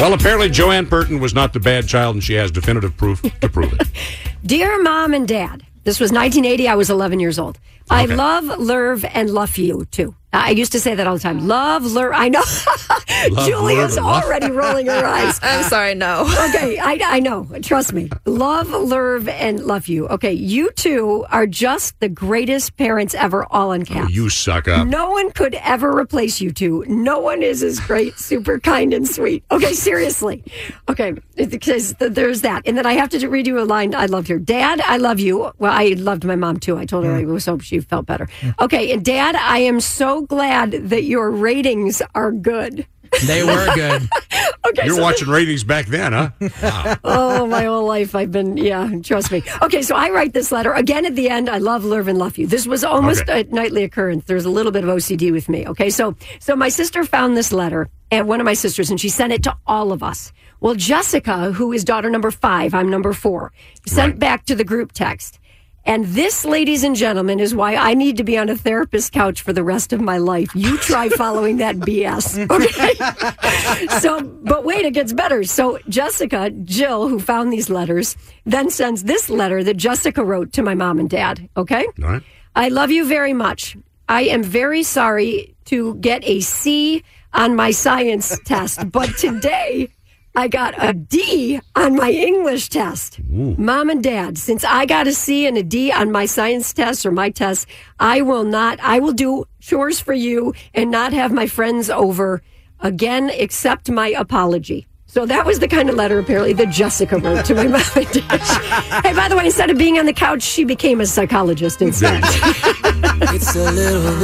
Well, apparently Joanne Burton was not the bad child, and she has definitive proof to prove it. Dear mom and dad, this was 1980. I was 11 years old. I Okay. love, love, and love you too. I used to say that all the time. Love, love. I know. Julia's love, and love. already rolling her eyes. I'm sorry, no. Okay, I, I know. Trust me. Love, love, and love you. Okay, you two are just the greatest parents ever, all in Oh, you suck up. No one could ever replace you two. No one is as great, super kind and sweet. Okay, seriously. Okay, because th- there's that. And then I have to read you a line I loved here. Dad, I love you. Well, I loved my mom too. I told her I mm. was hope she felt better. Okay, and Dad, I am so glad that your ratings are good. They were good. Okay, You're so watching ratings back then, huh? oh, my whole life I've been, yeah, trust me. Okay, so I write this letter again at the end. I love, love, and love you. This was almost Okay. a nightly occurrence. There's a little bit of OCD with me. Okay, so so my sister found this letter, and one of my sisters, and she sent it to all of us. Well, Jessica, who is daughter number five, I'm number four, sent Right. back to the group text. And this, ladies and gentlemen, is why I need to be on a therapist couch for the rest of my life. You try following that BS. Okay. so, but wait, it gets better. So, Jessica, Jill, who found these letters, then sends this letter that Jessica wrote to my mom and dad. Okay. All right. I love you very much. I am very sorry to get a C on my science test, but today I got a D on my English test. Mom and dad, since I got a C and a D on my science test or my test, I will not, I will do chores for you and not have my friends over again, accept my apology. So that was the kind of letter apparently that Jessica wrote to my mom and dad. hey, by the way, instead of being on the couch, she became a psychologist instead. It's a little